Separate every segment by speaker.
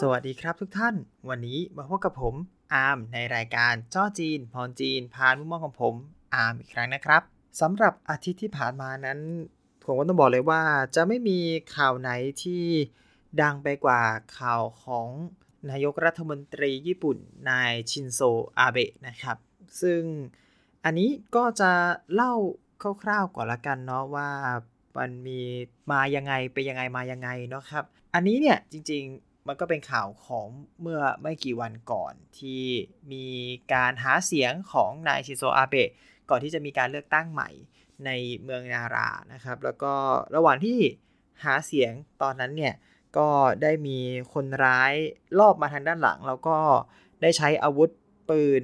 Speaker 1: สวัสดีครับทุกท่าน วันนี้มาพบกับผมอาร์มในรายการจ้อจีนพรจีนผ่านมุมมองของผมอาร์มอีกครั้งนะครับสำหรับอาทิตย์ที่ผ่านมานั้น ผมก็ต้องบอกเลยว่าจะไม่มีข่าวไหนที่ดังไปกว่าข่าวของนายกรัฐมนตรีญี่ปุ่นนายชินโซอาเบะนะครับ ซึ่งอันนี้ก็จะเล่าคร่าวๆก่อนละกันเนาะว่ามันมีมายังไงไปยังไงมายังไงเนาะครับ อันนี้เนี่ยจริงๆ มันก็เป็นข่าวของเมื่อไม่กี่วันก่อนที่มีการหาเสียงของนายชิโซอาเบะก่อนที่จะมีการเลือกตั้งใหม่ในเมืองนารานะครับ แล้วก็ระหว่างที่หาเสียงตอนนั้นเนี่ยก็ได้มีคนร้ายลอบมาทางด้านหลัง แล้วก็ได้ใช้อาวุธปืน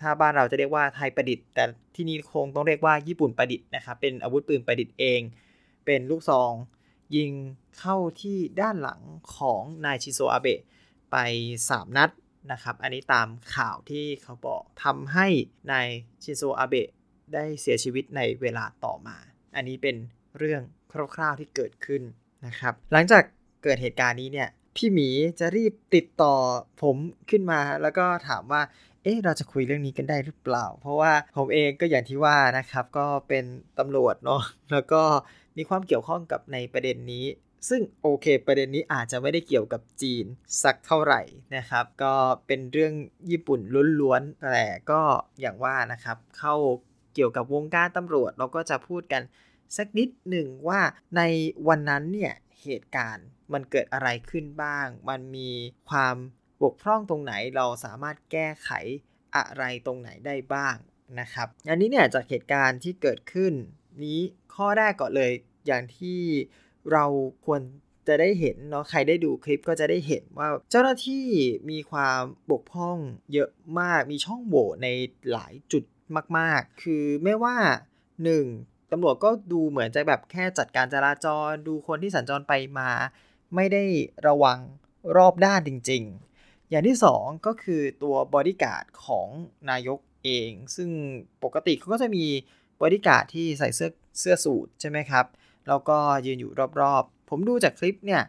Speaker 1: ถ้าบ้านเราจะเรียกว่าไทยประดิษฐ์ แต่ที่นี่คงต้องเรียกว่าญี่ปุ่นประดิษฐ์นะครับเป็นอาวุธปืนประดิษฐ์เอง เป็นลูกซอง ยิงเข้าที่ด้านหลังของนายชิโซอาเบะไป 3 นัดนะครับ อันนี้ตามข่าวที่เขาบอกทำให้นายชิโซอาเบะได้เสียชีวิตในเวลาต่อมา อันนี้เป็นเรื่องคร่าวๆที่เกิดขึ้นนะครับ หลังจากเกิดเหตุการณ์นี้เนี่ย พี่หมีจะรีบติดต่อผมขึ้นมาแล้วก็ถามว่า เอ๊ะเราจะคุยเรื่องนี้กันได้หรือเปล่า เพราะว่าผมเองก็อย่างที่ว่านะครับ ก็เป็นตำรวจเนาะแล้วก็มีความเกี่ยวข้องกับในประเด็นนี้ ซึ่งโอเค ประเด็นนี้อาจจะไม่ได้เกี่ยวกับจีนสักเท่าไหร่นะครับ ก็เป็นเรื่องญี่ปุ่นล้วนๆแต่ก็อย่างว่านะครับ เข้าเกี่ยวกับวงการตำรวจเราก็จะพูดกันสักนิดหนึ่งว่าในวันนั้นเนี่ยเหตุการณ์มันเกิดอะไรขึ้นบ้าง มันมีความ บกพร่องตรงไหนเราสามารถแก้ไขอะไรตรงไหนได้บ้างนะครับ อันนี้เนี่ยจากเหตุการณ์ที่เกิดขึ้นนี้ข้อแรกก่อนเลยอย่างที่เราควรจะได้เห็นเนาะใครได้ดูคลิปก็จะได้เห็นว่าเจ้าหน้าที่มีความบกพร่องเยอะมากมีช่องโหว่ในหลายจุดมาก ๆ คือไม่ว่า 1. ตำรวจก็ดูเหมือนจะแบบแค่จัดการจราจร ดูคนที่สัญจรไปมา ไม่ได้ระวังรอบด้านจริง อย่างที่ 2 ก็คือตัวบอดี้การ์ดของนายกเอง ซึ่งปกติเขาก็จะมีบอดี้การ์ดที่ใส่เสื้อเสื้อสูทใช่ไหมครับ แล้วก็ยืนอยู่รอบๆ ผมดูจากคลิปเนี่ย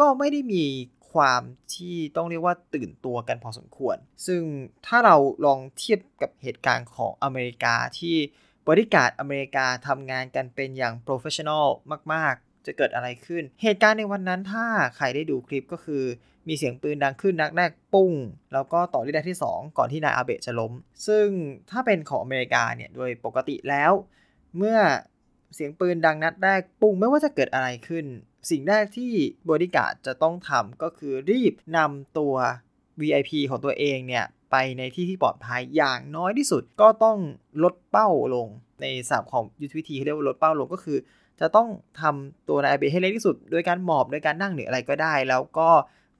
Speaker 1: ก็ไม่ได้มีความที่ต้องเรียกว่าตื่นตัวกันพอสมควร ซึ่งถ้าเราลองเทียบกับเหตุการณ์ของอเมริกาที่บอดี้การ์ดอเมริกาทำงานกันเป็นอย่าง professional มากๆ จะเกิดอะไรขึ้น เหตุการณ์ในวันนั้นถ้าใครได้ดูคลิปก็คือ มีเสียงปืนดังขึ้นนัดแรกปุ้ง แล้วก็ต่อที่นัดที่ 2 ก่อนที่นายอาเบะจะล้ม ซึ่งถ้าเป็นของอเมริกาเนี่ยโดยปกติแล้ว เมื่อเสียงปืนดังนัดแรกปุ้งไม่ว่าจะเกิดอะไรขึ้น สิ่งแรกที่บอดี้การ์ดจะต้องทำก็คือรีบนำตัว VIP ของตัวเองเนี่ยไปในที่ที่ปลอดภัยอย่างน้อยที่สุดก็ต้องลดเป้าลงในศัพท์ของยุทธวิธีเขาเรียกว่าลดเป้าลงก็คือ จะต้องทำตัวนายเบให้เล็กที่สุด โดยการหมอบโดยการนั่งหรืออะไรก็ได้ แล้วก็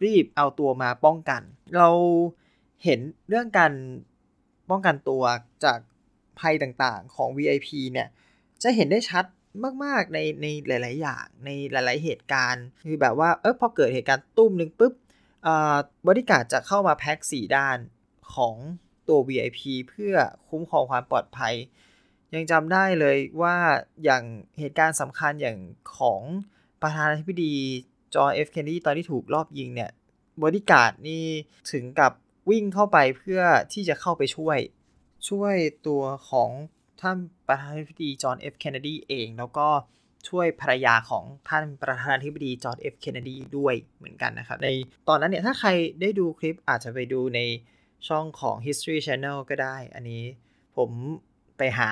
Speaker 1: รีบเอาตัวมาป้องกัน เราเห็นเรื่องการป้องกันตัวจากภัยต่างๆของ VIP เนี่ย จะเห็นได้ชัดมากๆในในหลาย ๆ อย่างในหลาย ๆ เหตุการณ์คือแบบว่าเออพอเกิดเหตุการณ์ตุ้มหนึ่งปุ๊บบอดี้การ์ดจะเข้ามาแพ็กสี่ด้านของตัว VIP เพื่อคุ้มครองความปลอดภัย ยังจำได้เลยว่าอย่างเหตุการณ์สำคัญอย่างของประธานาธิบดีจอห์นเอฟเคนเนดีตอนที่ถูกลอบยิงเนี่ยบอดี้การ์ดนี่ถึงกับวิ่งเข้าไปเพื่อที่จะเข้าไปช่วย ช่วยตัวของท่านประธานาธิบดีจอห์นเอฟเคนเนดีเอง แล้วก็ช่วยภรรยาของท่านประธานาธิบดีจอห์นเอฟเคนเนดีด้วยเหมือนกันนะครับ ในตอนนั้นเนี่ยถ้าใครได้ดูคลิปอาจจะไปดูในช่องของ History Channel ก็ได้ อันนี้ผม ไปหา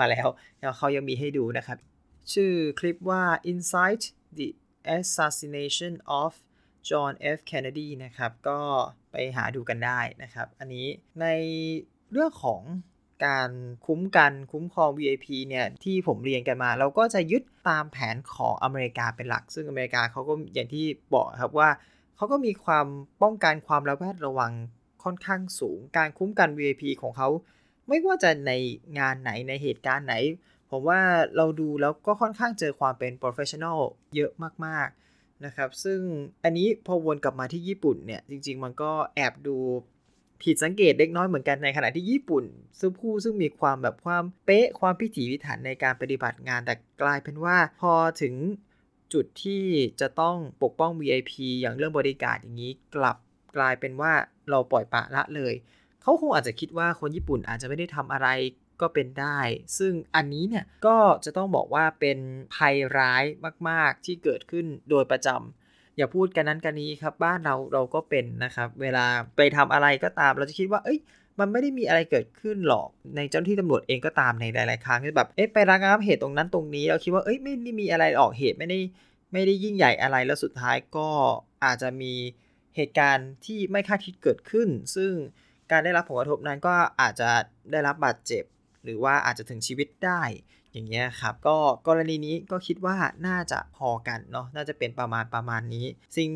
Speaker 1: มาแล้วแล้วเขายังมีให้ดูนะครับ ชื่อคลิปว่า Inside the Assassination of John F Kennedy นะครับ ก็ไปหาดูกันได้นะครับ อันนี้ในเรื่องของการคุ้มกันคุ้มครอง VIP เนี่ย ที่ผมเรียนกันมา เราก็จะยึดตามแผนของอเมริกาเป็นหลัก ซึ่งอเมริกาเขาก็อย่างที่บอกครับว่าเขาก็มีความป้องกันความระแวดระวังค่อนข้างสูง การคุ้มกัน VIP ของเขา ไม่ว่าจะในงานไหนในเหตุการณ์ไหน ผมว่าเราดูแล้วก็ค่อนข้างเจอความเป็น professional เยอะมากๆนะครับ ซึ่งอันนี้พอวนกลับมาที่ญี่ปุ่นเนี่ย จริง ๆ มันก็แอบดูผิดสังเกตเล็กน้อยเหมือนกันในขณะที่ญี่ปุ่นซึ่งผู้ซึ่งมีความแบบความเป๊ะความพิถีพิถันในการปฏิบัติงาน แต่กลายเป็นว่าพอถึงจุดที่จะต้องปกป้อง VIP อย่างเรื่องบริการอย่างนี้กลับกลายเป็นว่าเราปล่อยปะละเลย เขาคงอาจจะคิดว่าคนญี่ปุ่นอาจจะไม่ได้ทำอะไรก็เป็นได้ ซึ่งอันนี้เนี่ยก็จะต้องบอกว่าเป็นภัยร้ายมาก ๆ ที่เกิดขึ้นโดยประจำอย่าพูดกันนั้นกันนี้ครับ บ้านเราเราก็เป็นนะครับ เวลาไปทำอะไรก็ตาม เราจะคิดว่า เอ้ย มันไม่ได้มีอะไรเกิดขึ้นหรอก ในเจ้าหน้าที่ตำรวจเองก็ตามในหลาย ๆ ครั้งแบบ เอ๊ะ ไประงับเหตุตรงนั้นตรงนี้ เราคิดว่า เอ้ย ไม่ได้มีอะไรออกเหตุไม่ได้ ไม่ได้ยิ่งใหญ่อะไร แล้วสุดท้ายก็อาจจะมีเหตุการณ์ที่ไม่คาดคิดเกิดขึ้น ซึ่ง การได้รับผลกระทบนั้นก็อาจจะได้รับบาดเจ็บ หรือว่าอาจจะถึงชีวิตได้ อย่างเงี้ยครับ ก็กรณีนี้ก็คิดว่าน่าจะพอกันเนาะ น่าจะเป็นประมาณประมาณนี้ สิ่ง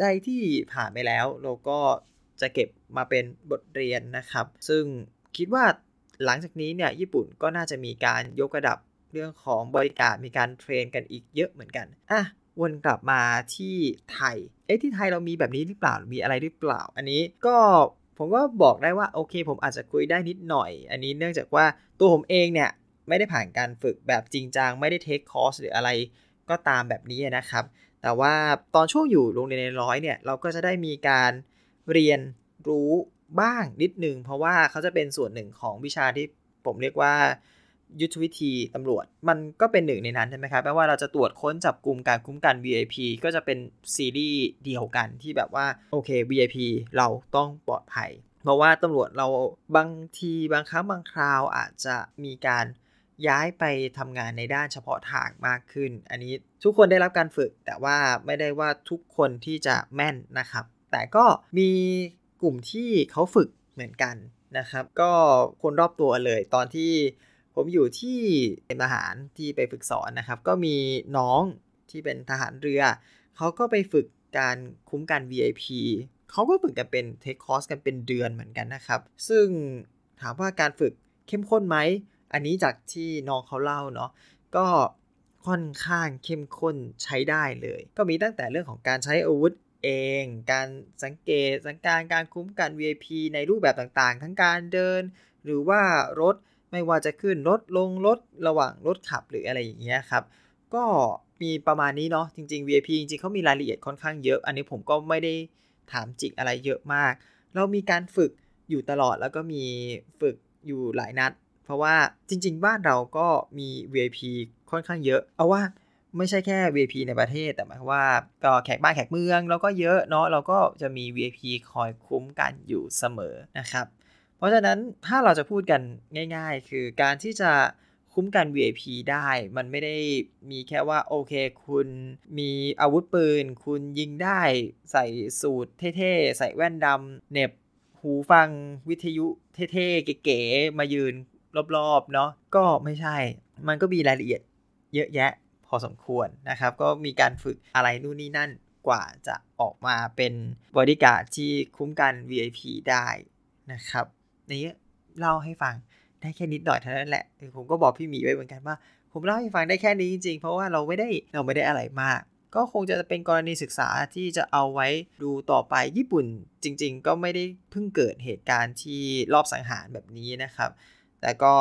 Speaker 1: ใดที่ผ่านไปแล้วเราก็จะเก็บมาเป็นบทเรียนนะครับ ซึ่งคิดว่าหลังจากนี้เนี่ยญี่ปุ่นก็น่าจะมีการยกระดับเรื่องของบริการมีการเทรนกันอีกเยอะเหมือนกัน อะ วนกลับมาที่ไทย เอ๊ะที่ไทยเรามีแบบนี้หรือเปล่า มีอะไรหรือเปล่า อันนี้ก็ ผมก็บอกได้ว่าโอเค ผมอาจจะคุยได้นิดหน่อย อันนี้เนื่องจากว่าตัวผมเองเนี่ยไม่ได้ผ่านการฝึกแบบจริงจังไม่ได้เทคคอร์สหรืออะไรก็ตามแบบนี้นะครับ แต่ว่าตอนช่วงอยู่โรงเรียนในร้อยเนี่ยเราก็จะได้มีการเรียนรู้บ้างนิดนึงเพราะว่าเขาจะเป็นส่วนหนึ่งของวิชาที่ผมเรียกว่า ยุทธวิธีตำรวจ มันก็เป็นหนึ่งในนั้นใช่ไหมครับแปลว่าเราจะตรวจค้นจับกลุ่มการคุ้มกัน VIP ก็จะเป็นซีรีส์เดียวกันที่แบบว่าโอเค VIP เราต้องปลอดภัย เพราะว่าตำรวจเราบางทีบางครั้งบางคราวอาจจะมีการย้ายไปทำงานในด้านเฉพาะทางมากขึ้น อันนี้ทุกคนได้รับการฝึก แต่ว่าไม่ได้ว่าทุกคนที่จะแม่นนะครับ แต่ก็มีกลุ่มที่เขาฝึกเหมือนกันนะครับ ก็คนรอบตัวเลยตอนที่ ผมอยู่ที่เป็นทหารที่ไปฝึกสอนนะครับ ก็มีน้องที่เป็นทหารเรือ เขาก็ไปฝึกการคุ้มกัน VIP เขาก็ฝึกกันเป็นเทคคอร์สกันเป็นเดือนเหมือนกันนะครับ ซึ่งถามว่าการฝึกเข้มข้นไหม อันนี้จากที่น้องเขาเล่าเนาะ ก็ค่อนข้างเข้มข้นใช้ได้เลย ก็มีตั้งแต่เรื่องของการใช้อาวุธเอง การสังเกตสังการการคุ้มกัน VIP ในรูปแบบต่างๆ ทั้งการเดิน หรือว่ารถ ไม่ว่าจะขึ้นรถลงรถระหว่างรถขับหรืออะไรอย่างเงี้ยครับ ก็มีประมาณนี้เนาะจริง ๆ VIP จริงๆเขามีรายละเอียดค่อนข้างเยอะ อันนี้ผมก็ไม่ได้ถามจิกอะไรเยอะมาก เรามีการฝึกอยู่ตลอดแล้วก็มีฝึกอยู่หลายนัด เพราะว่าจริง ๆ บ้านเราก็มี VIP ค่อนข้างเยอะ เอาว่าไม่ใช่แค่ VIP ในประเทศ แต่หมายความว่าก็แขกบ้านแขกเมืองเราก็เยอะเนาะเราก็จะมี VIP คอยคุ้มกันอยู่เสมอนะครับ เพราะฉะนั้นถ้าเราจะพูดกันง่าย ๆ คือการที่จะคุ้มกัน VIP ได้ มันไม่ได้มีแค่ว่าโอเค คุณมีอาวุธปืน คุณยิงได้ ใส่สูตรเท่ๆ ใส่แว่นดำเน็บหูฟังวิทยุเท่ๆ เก๋ๆ มายืนรอบๆ เนาะก็ไม่ใช่ มันก็มีรายละเอียดเยอะแยะพอสมควรนะครับ ก็มีการฝึกอะไรนู่นนี่นั่นกว่าจะออกมาเป็นบริการที่คุ้มกัน VIP ได้นะครับ นี้เล่าให้ฟังได้แค่นิดหน่อยเท่านั้นแหละ ผมก็บอกพี่หมีไว้เหมือนกันว่า ผมเล่าให้ฟังได้แค่นี้จริงๆ เพราะว่าเราไม่ได้เราไม่ได้อะไรมาก ก็คงจะเป็นกรณีศึกษาที่จะเอาไว้ดูต่อไปญี่ปุ่นจริง ๆ ก็ไม่ได้เพิ่งเกิดเหตุการณ์ที่รอบสังหารแบบนี้นะครับ แต่ก็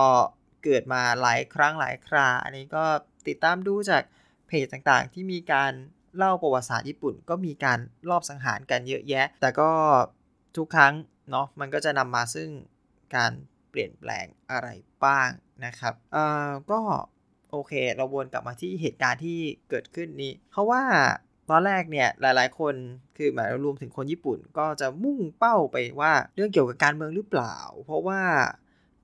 Speaker 1: เกิดมาหลายครั้งหลายครา อันนี้ก็ติดตามดูจากเพจต่างๆ ที่มีการเล่าประวัติศาสตร์ญี่ปุ่น ก็มีการรอบสังหารกันเยอะแยะ แต่ก็ทุกครั้งเนาะมันก็จะนำมาซึ่ง การเปลี่ยนแปลงอะไรบ้างนะครับเอ่อก็โอเค เราวนกลับมาที่เหตุการณ์ที่เกิดขึ้นนี้ เพราะว่าตอนแรกเนี่ยหลายๆ คนคือหมายรวมถึงคนญี่ปุ่นก็จะมุ่งเป้าไปว่าเรื่องเกี่ยวกับการเมืองหรือเปล่า เพราะว่า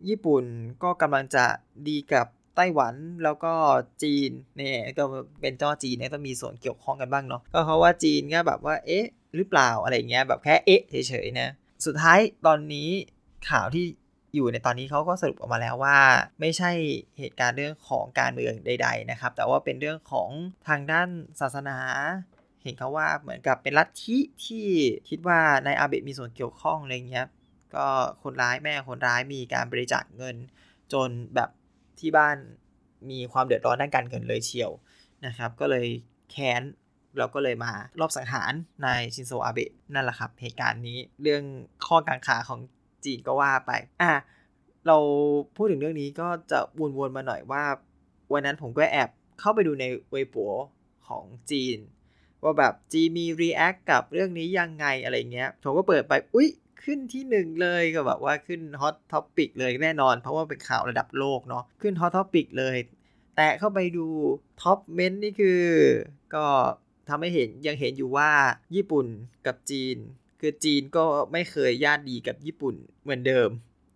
Speaker 1: ญี่ปุ่นก็กำลังจะดีกับไต้หวันแล้วก็จีนเนี่ยก็เป็นจ้อจีนเนี่ยต้องมีส่วนเกี่ยวข้องกันบ้างเนาะก็เพราะว่าจีนก็แบบว่าเอ๊ะหรือเปล่าอะไรเงี้ยแบบแค่เอ๊ะเฉยๆนะสุดท้ายตอนนี้ ข่าวที่อยู่ในตอนนี้เขาก็สรุปออกมาแล้วว่า ไม่ใช่เหตุการณ์เรื่องของการเมืองใด ๆ นะครับ แต่ว่าเป็นเรื่องของทางด้านศาสนา เห็นเขาว่าเหมือนกับเป็นลัทธิที่คิดว่านายอาเบะมีส่วนเกี่ยวข้องอะไรเงี้ยก็คนร้ายแม่คนร้ายมีการบริจาคเงิน จนแบบที่บ้านมีความเดือดร้อนด้านการเงินเลยเชียวนะครับ ก็เลยแค้นแล้วก็เลยมาลอบสังหารนายชินโซอาเบะนั่นแหละครับเหตุการณ์นี้เรื่องข้อกังขาของ จีนก็ว่าไป อะเราพูดถึงเรื่องนี้ก็จะวนๆมาหน่อยว่า วันนั้นผมก็แอบเข้าไปดูในเวยปั๋วของจีน ว่าแบบจีนมี react กับเรื่องนี้ยังไงอะไรเงี้ย ผมก็เปิดไป อุ๊ย ขึ้นที่หนึ่งเลยก็แบบว่าขึ้น hot topic เลยแน่นอน เพราะว่าเป็นข่าวระดับโลกเนาะขึ้น hot topic เลย แต่เข้าไปดู top comment นี่คือ ก็ทำให้เห็นยังเห็นอยู่ว่าญี่ปุ่นกับจีน คือจีนก็ไม่เคยญาติดีกับญี่ปุ่นเหมือนเดิม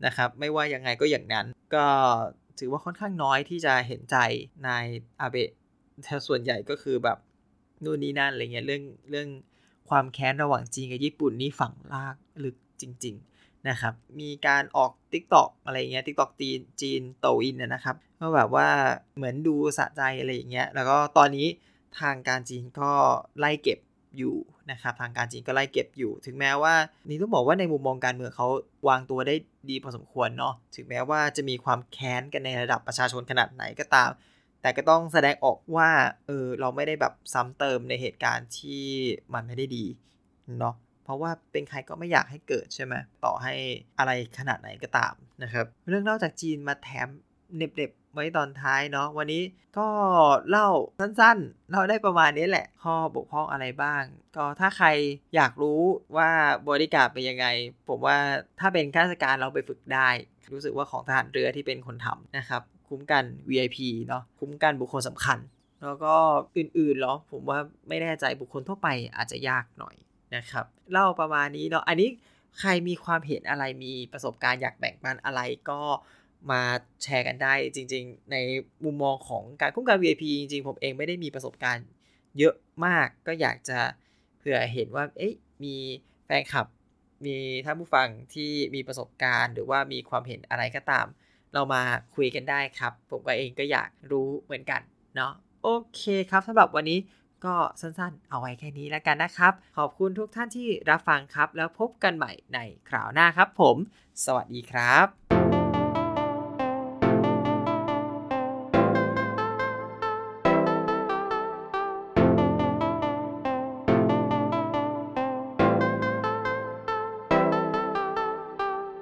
Speaker 1: นะครับ ไม่ว่ายังไงก็อย่างนั้น ก็ถือว่าค่อนข้างน้อยที่จะเห็นใจนายอาเบะแต่ส่วนใหญ่ก็คือแบบนู่นนี่นั่นอะไรเงี้ยเรื่องเรื่องความแค้นระหว่างจีนกับญี่ปุ่นนี่ฝังรากลึกจริง ๆนะครับ มีการออก TikTok อะไรเงี้ย TikTok จีนจีนโต่วอินนะครับก็แบบว่าเหมือนดูสะใจอะไรอย่างเงี้ยแล้วก็ตอนนี้ทางการจีนก็ไล่เก็บอยู่ นะครับทางการจีนก็ไล่เก็บอยู่ ถึงแม้ว่านี่ต้องบอกว่าในมุมมองการเมืองเขาวางตัวได้ดีพอสมควรเนาะถึงแม้ว่าจะมีความแค้นกันในระดับประชาชนขนาดไหนก็ตาม แต่ก็ต้องแสดงออกว่าเออเราไม่ได้แบบซ้ำเติมในเหตุการณ์ที่มันไม่ได้ดีเนาะเพราะว่าเป็นใครก็ไม่อยากให้เกิดใช่ไหมต่อให้อะไรขนาดไหนก็ตามนะครับ เรื่องนอกจากจีนมาแถมเน็บ ไว้ตอนท้ายเนาะวันนี้ก็เล่าสั้นๆ เราได้ประมาณนี้แหละ ข้อบกพร่องอะไรบ้าง ก็ถ้าใครอยากรู้ว่าบริการเป็นยังไง ผมว่าถ้าเป็นข้าราชการเราไปฝึกได้ รู้สึกว่าของทหารเรือที่เป็นคนทำนะครับ คุ้มกัน VIP เนาะคุ้มกันบุคคลสำคัญ แล้วก็อื่นๆเนาะผมว่าไม่แน่ใจบุคคลทั่วไปอาจจะยากหน่อยนะครับเล่าประมาณนี้เนาะอันนี้ใครมีความเห็นอะไรมีประสบการณ์อยากแบ่งปันอะไรก็ มาแชร์กันได้จริง ๆ ในมุมมองของการคุ้มกัน VIP จริงๆ ผมเองไม่ได้มีประสบการณ์เยอะมากก็อยากจะเผื่อเห็นว่าเอ๊ะมีแฟนคลับ มีท่านผู้ฟังที่มีประสบการณ์ หรือว่ามีความเห็นอะไรก็ตาม เรามาคุยกันได้ครับ ผมก็เองก็อยากรู้เหมือนกันเนาะโอเคครับสำหรับวันนี้ก็สั้นๆ เอาไว้แค่นี้แล้วกันนะครับ ขอบคุณทุกท่านที่รับฟังครับ แล้วพบกันใหม่ในคราวหน้าครับผม สวัสดีครับ